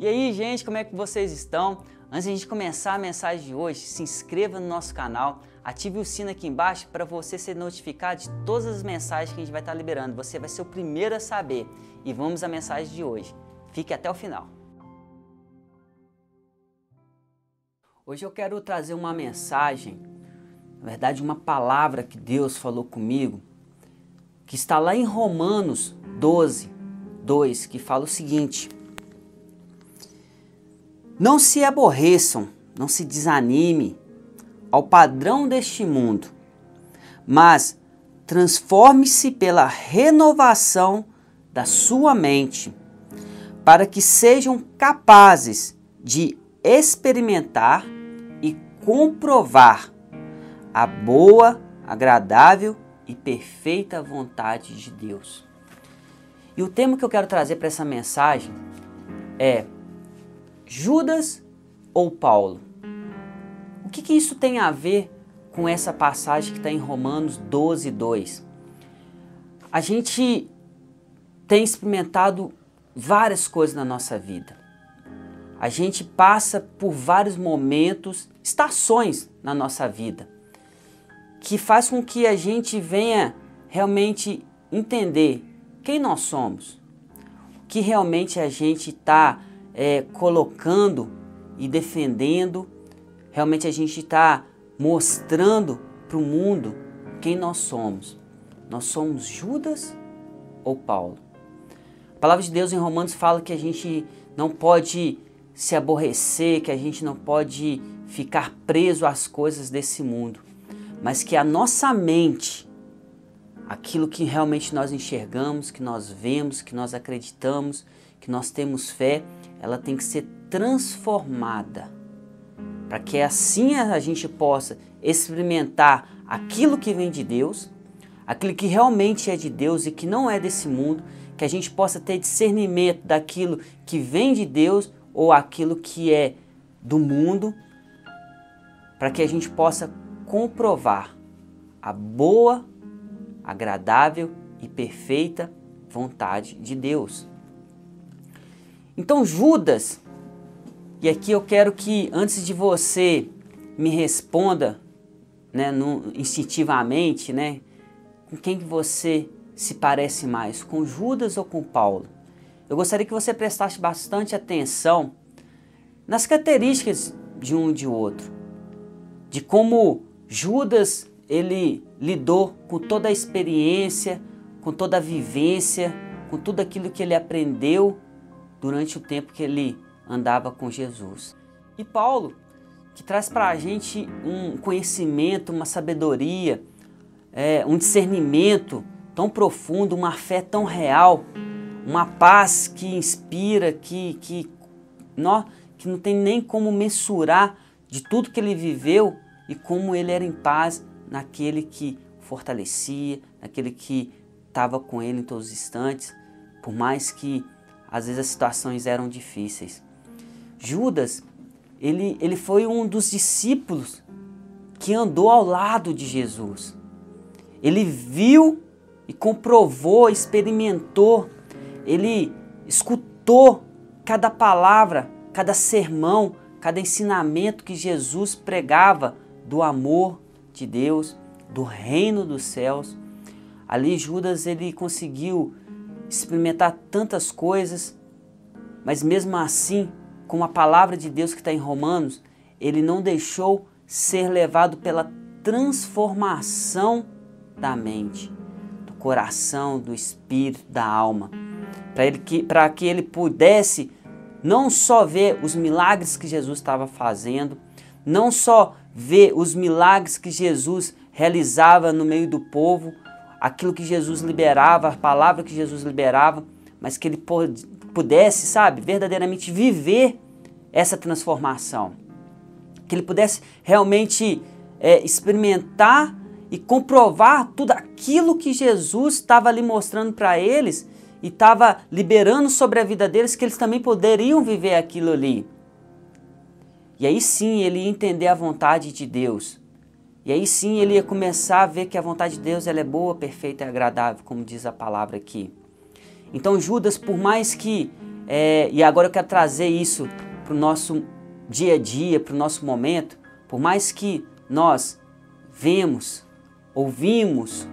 E aí, gente, como é que vocês estão? Antes de a gente começar a mensagem de hoje, se inscreva no nosso canal, ative o sino aqui embaixo para você ser notificado de todas as mensagens que a gente vai estar liberando. Você vai ser o primeiro a saber. E vamos à mensagem de hoje. Fique até o final. Hoje eu quero trazer uma mensagem, na verdade, uma palavra que Deus falou comigo, que está lá em Romanos 12, 2, que fala o seguinte: não se aborreçam, não se desanime ao padrão deste mundo, mas transforme-se pela renovação da sua mente, para que sejam capazes de experimentar e comprovar a boa, agradável e perfeita vontade de Deus. E o tema que eu quero trazer para essa mensagem é Judas ou Paulo? O que, que isso tem a ver com essa passagem que está em Romanos 12, 2? A gente tem experimentado várias coisas na nossa vida. A gente passa por vários momentos, estações na nossa vida, que faz com que a gente venha realmente entender quem nós somos, o que realmente a gente está é, colocando e defendendo, realmente a gente está mostrando para o mundo quem nós somos. Nós somos Judas ou Paulo? A palavra de Deus em Romanos fala que a gente não pode se aborrecer, que a gente não pode ficar preso às coisas desse mundo, mas que a nossa mente, aquilo que realmente nós enxergamos, que nós vemos, que nós acreditamos, que nós temos fé, ela tem que ser transformada para que assim a gente possa experimentar aquilo que vem de Deus, aquilo que realmente é de Deus e que não é desse mundo, que a gente possa ter discernimento daquilo que vem de Deus ou aquilo que é do mundo, para que a gente possa comprovar a boa, agradável e perfeita vontade de Deus. Então Judas, e aqui eu quero que antes de você me responda, né, no, instintivamente, né, com quem que você se parece mais, com Judas ou com Paulo? Eu gostaria que você prestasse bastante atenção nas características de um e de outro, de como Judas ele lidou com toda a experiência, com toda a vivência, com tudo aquilo que ele aprendeu durante o tempo que ele andava com Jesus. E Paulo, que traz para a gente um conhecimento, uma sabedoria, é, um discernimento tão profundo, uma fé tão real, uma paz que inspira, que, que, não, que não tem nem como mensurar de tudo que ele viveu e como ele era em paz naquele que fortalecia, naquele que estava com ele em todos os instantes, por mais que às vezes as situações eram difíceis. Judas, ele, ele foi um dos discípulos que andou ao lado de Jesus. Ele viu e comprovou, experimentou, ele escutou cada palavra, cada sermão, cada ensinamento que Jesus pregava do amor de Deus, do reino dos céus. Ali Judas ele conseguiu experimentar tantas coisas, mas mesmo assim, com a palavra de Deus que está em Romanos, ele não deixou ser levado pela transformação da mente, do coração, do espírito, da alma, para ele que, para que ele pudesse não só ver os milagres que Jesus estava fazendo, não só ver os milagres que Jesus realizava no meio do povo, aquilo que Jesus liberava, a palavra que Jesus liberava, mas que ele pudesse, sabe, verdadeiramente viver essa transformação. Que ele pudesse realmente é, experimentar e comprovar tudo aquilo que Jesus estava ali mostrando para eles e estava liberando sobre a vida deles, que eles também poderiam viver aquilo ali. E aí sim ele ia entender a vontade de Deus. E aí sim ele ia começar a ver que a vontade de Deus ela é boa, perfeita e agradável, como diz a palavra aqui. Então Judas, por mais que é, e agora eu quero trazer isso para o nosso dia a dia, para o nosso momento, por mais que nós vemos, ouvimos,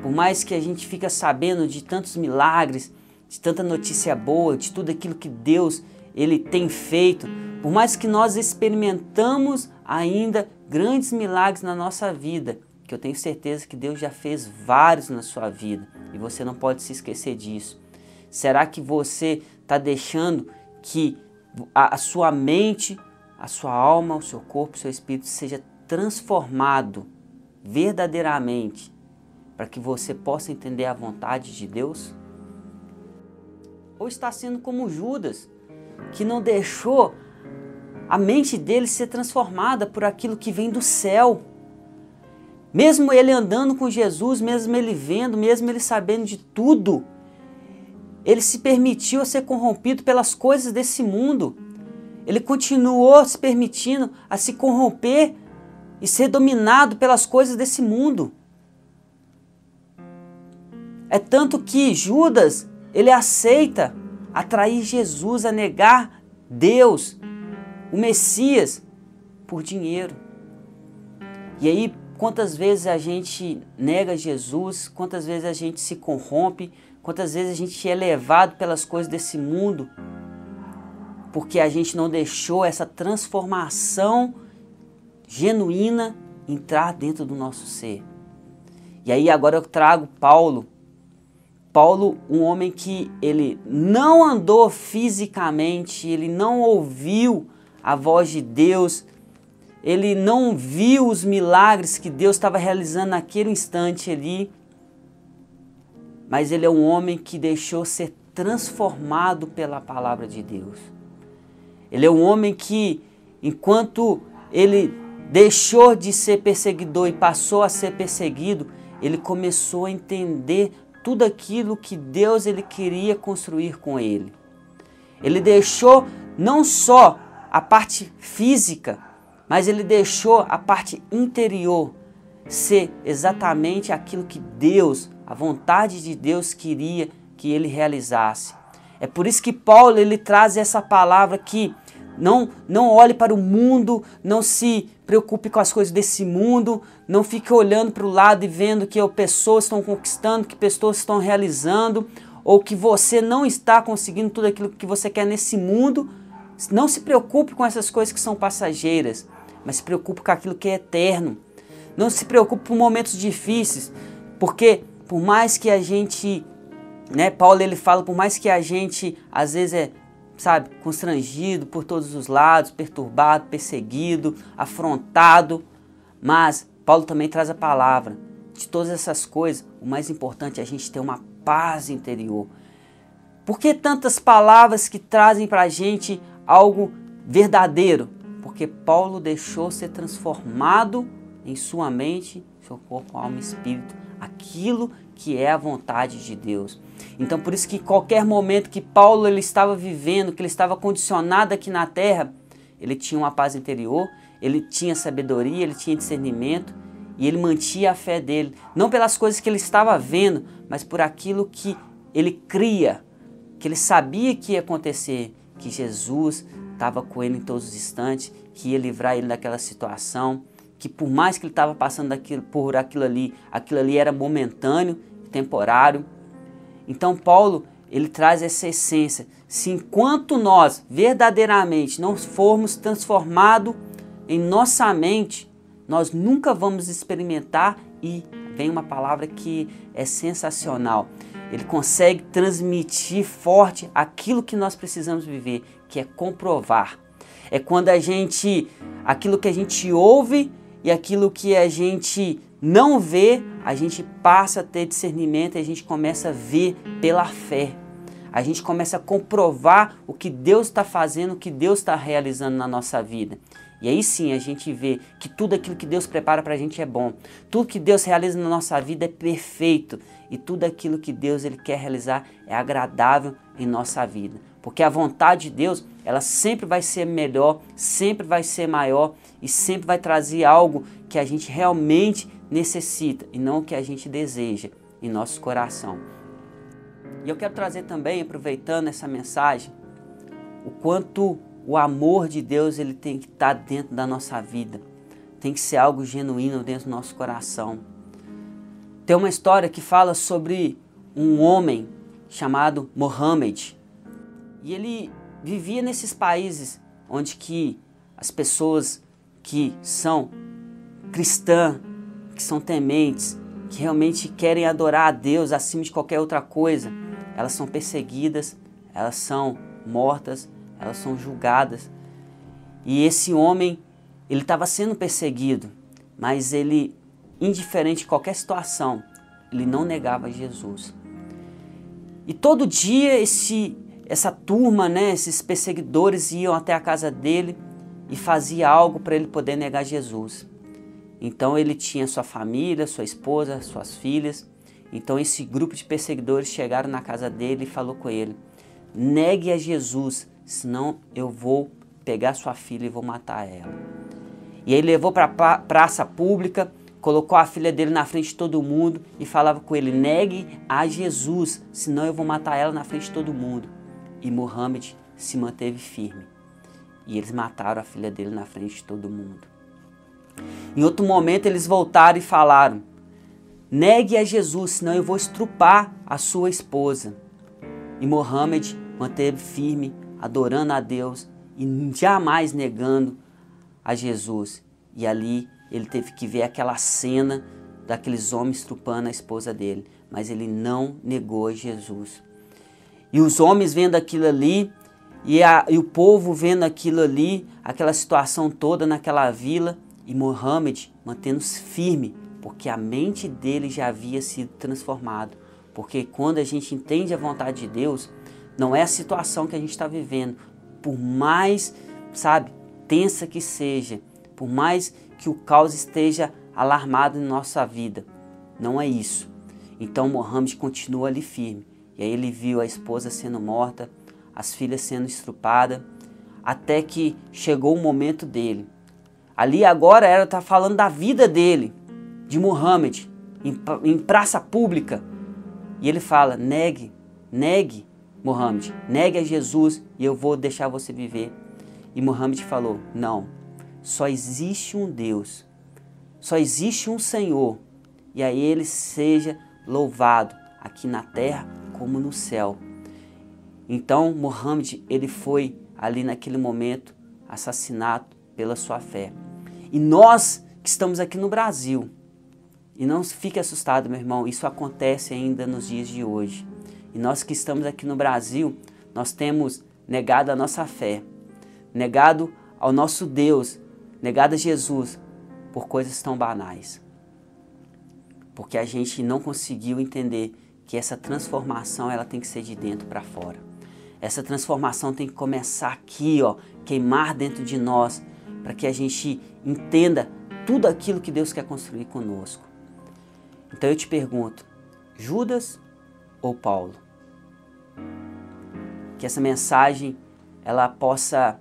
por mais que a gente fica sabendo de tantos milagres, de tanta notícia boa, de tudo aquilo que Deus ele tem feito, por mais que nós experimentamos ainda grandes milagres na nossa vida, que eu tenho certeza que Deus já fez vários na sua vida e você não pode se esquecer disso. Será que você está deixando que a, a sua mente, a sua alma, o seu corpo, o seu espírito seja transformado verdadeiramente para que você possa entender a vontade de Deus? Ou está sendo como Judas, que não deixou a mente dele ser transformada por aquilo que vem do céu? Mesmo ele andando com Jesus, mesmo ele vendo, mesmo ele sabendo de tudo, ele se permitiu ser corrompido pelas coisas desse mundo. Ele continuou se permitindo a se corromper e ser dominado pelas coisas desse mundo. É tanto que Judas, ele aceita atrair Jesus a negar Deus, o Messias, por dinheiro. E aí, quantas vezes a gente nega Jesus, quantas vezes a gente se corrompe, quantas vezes a gente é levado pelas coisas desse mundo, porque a gente não deixou essa transformação genuína entrar dentro do nosso ser. E aí agora eu trago Paulo Paulo, um homem que ele não andou fisicamente, ele não ouviu a voz de Deus, ele não viu os milagres que Deus estava realizando naquele instante ali, mas ele é um homem que deixou ser transformado pela palavra de Deus. Ele é um homem que, enquanto ele deixou de ser perseguidor e passou a ser perseguido, ele começou a entender tudo aquilo que Deus ele queria construir com ele. Ele deixou não só a parte física, mas ele deixou a parte interior ser exatamente aquilo que Deus, a vontade de Deus queria que ele realizasse. É por isso que Paulo ele traz essa palavra que não, não olhe para o mundo, não se preocupe com as coisas desse mundo, não fique olhando para o lado e vendo que pessoas estão conquistando, que pessoas estão realizando, ou que você não está conseguindo tudo aquilo que você quer nesse mundo. Não se preocupe com essas coisas que são passageiras, mas se preocupe com aquilo que é eterno. Não se preocupe com momentos difíceis, porque por mais que a gente, né, Paulo ele fala, por mais que a gente às vezes é sabe, constrangido por todos os lados, perturbado, perseguido, afrontado. Mas Paulo também traz a palavra. De todas essas coisas, o mais importante é a gente ter uma paz interior. Por que tantas palavras que trazem para a gente algo verdadeiro? Porque Paulo deixou ser transformado em sua mente, seu corpo, alma e espírito, aquilo que é a vontade de Deus. Então por isso que qualquer momento que Paulo ele estava vivendo, que ele estava condicionado aqui na terra, ele tinha uma paz interior, ele tinha sabedoria, ele tinha discernimento e ele mantinha a fé dele, não pelas coisas que ele estava vendo, mas por aquilo que ele cria, que ele sabia que ia acontecer, que Jesus estava com ele em todos os instantes, que ia livrar ele daquela situação, que por mais que ele estava passando por aquilo ali, aquilo ali era momentâneo, temporário, então Paulo, ele traz essa essência. Se enquanto nós verdadeiramente não formos transformados em nossa mente, nós nunca vamos experimentar e vem uma palavra que é sensacional. Ele consegue transmitir forte aquilo que nós precisamos viver, que é comprovar. É quando a gente, aquilo que a gente ouve e aquilo que a gente não vê, a gente passa a ter discernimento e a gente começa a ver pela fé. A gente começa a comprovar o que Deus está fazendo, o que Deus está realizando na nossa vida. E aí sim a gente vê que tudo aquilo que Deus prepara para a gente é bom. Tudo que Deus realiza na nossa vida é perfeito. E tudo aquilo que Deus ele quer realizar é agradável em nossa vida. Porque a vontade de Deus, ela sempre vai ser melhor, sempre vai ser maior e sempre vai trazer algo que a gente realmente necessita e não o que a gente deseja em nosso coração. E eu quero trazer também, aproveitando essa mensagem, o quanto o amor de Deus ele tem que estar tá dentro da nossa vida. Tem que ser algo genuíno dentro do nosso coração. Tem uma história que fala sobre um homem chamado Mohammed. E ele vivia nesses países onde que as pessoas que são cristãs, que são tementes, que realmente querem adorar a Deus acima de qualquer outra coisa, elas são perseguidas, elas são mortas, elas são julgadas. E esse homem, ele estava sendo perseguido, mas ele, indiferente de qualquer situação, ele não negava Jesus. E todo dia esse essa turma, né, esses perseguidores iam até a casa dele e fazia algo para ele poder negar Jesus. Então ele tinha sua família, sua esposa, suas filhas. Então esse grupo de perseguidores chegaram na casa dele e falou com ele: "Negue a Jesus, senão eu vou pegar sua filha e vou matar ela". E aí levou para praça pública, colocou a filha dele na frente de todo mundo e falava com ele: "Negue a Jesus, senão eu vou matar ela na frente de todo mundo". E Mohammed se manteve firme. E eles mataram a filha dele na frente de todo mundo. Em outro momento eles voltaram e falaram: Negue a Jesus, senão eu vou estrupar a sua esposa. E Mohammed manteve firme, adorando a Deus e jamais negando a Jesus. E ali ele teve que ver aquela cena daqueles homens estrupando a esposa dele, mas ele não negou Jesus. E os homens vendo aquilo ali, e, a, e o povo vendo aquilo ali, aquela situação toda naquela vila, e Mohammed mantendo-se firme, porque a mente dele já havia sido transformado. Porque quando a gente entende a vontade de Deus, não é a situação que a gente está vivendo, por mais, sabe, tensa que seja, por mais que o caos esteja alarmado em nossa vida, não é isso. Então Mohammed continua ali firme. E aí ele viu a esposa sendo morta, as filhas sendo estrupadas, até que chegou o momento dele. Ali agora era tá falando da vida dele, de Muhammad, em, em praça pública. E ele fala: negue, negue, Muhammad, negue a Jesus e eu vou deixar você viver. E Muhammad falou: não, só existe um Deus, só existe um Senhor, e a Ele seja louvado aqui na terra como no céu. Então, Mohammed, ele foi ali naquele momento assassinado pela sua fé. E nós que estamos aqui no Brasil, e não fique assustado, meu irmão, isso acontece ainda nos dias de hoje. E nós que estamos aqui no Brasil, nós temos negado a nossa fé, negado ao nosso Deus, negado a Jesus por coisas tão banais. Porque a gente não conseguiu entender que essa transformação ela tem que ser de dentro para fora. Essa transformação tem que começar aqui, ó, queimar dentro de nós, para que a gente entenda tudo aquilo que Deus quer construir conosco. Então eu te pergunto, Judas ou Paulo? Que essa mensagem ela possa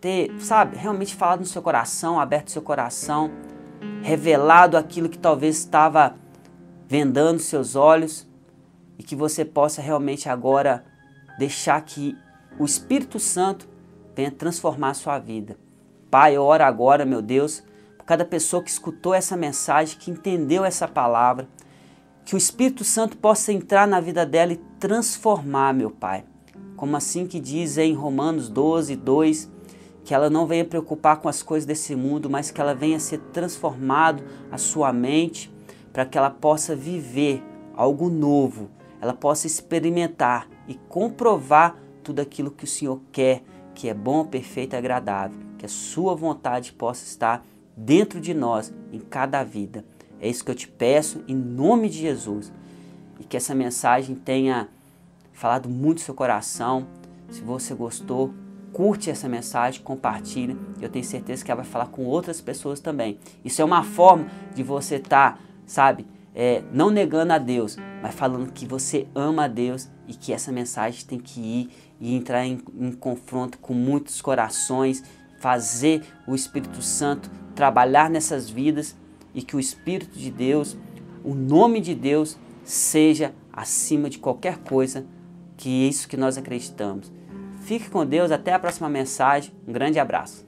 ter, sabe, realmente falado no seu coração, aberto seu coração, revelado aquilo que talvez estava vendando seus olhos e que você possa realmente agora deixar que o Espírito Santo venha transformar a sua vida. Pai, ora agora, meu Deus, por cada pessoa que escutou essa mensagem, que entendeu essa palavra, que o Espírito Santo possa entrar na vida dela e transformar, meu Pai. Como assim que diz em Romanos 12, 2, que ela não venha preocupar com as coisas desse mundo, mas que ela venha ser transformado a sua mente, para que ela possa viver algo novo, ela possa experimentar e comprovar tudo aquilo que o Senhor quer, que é bom, perfeito e agradável, que a sua vontade possa estar dentro de nós, em cada vida. É isso que eu te peço em nome de Jesus. E que essa mensagem tenha falado muito seu coração. Se você gostou, curte essa mensagem, compartilhe. Eu tenho certeza que ela vai falar com outras pessoas também. Isso é uma forma de você estar, tá, sabe, é, não negando a Deus, mas falando que você ama a Deus e que essa mensagem tem que ir e entrar em, em confronto com muitos corações, fazer o Espírito Santo trabalhar nessas vidas e que o Espírito de Deus, o nome de Deus, seja acima de qualquer coisa que é isso que nós acreditamos. Fique com Deus, até a próxima mensagem. Um grande abraço.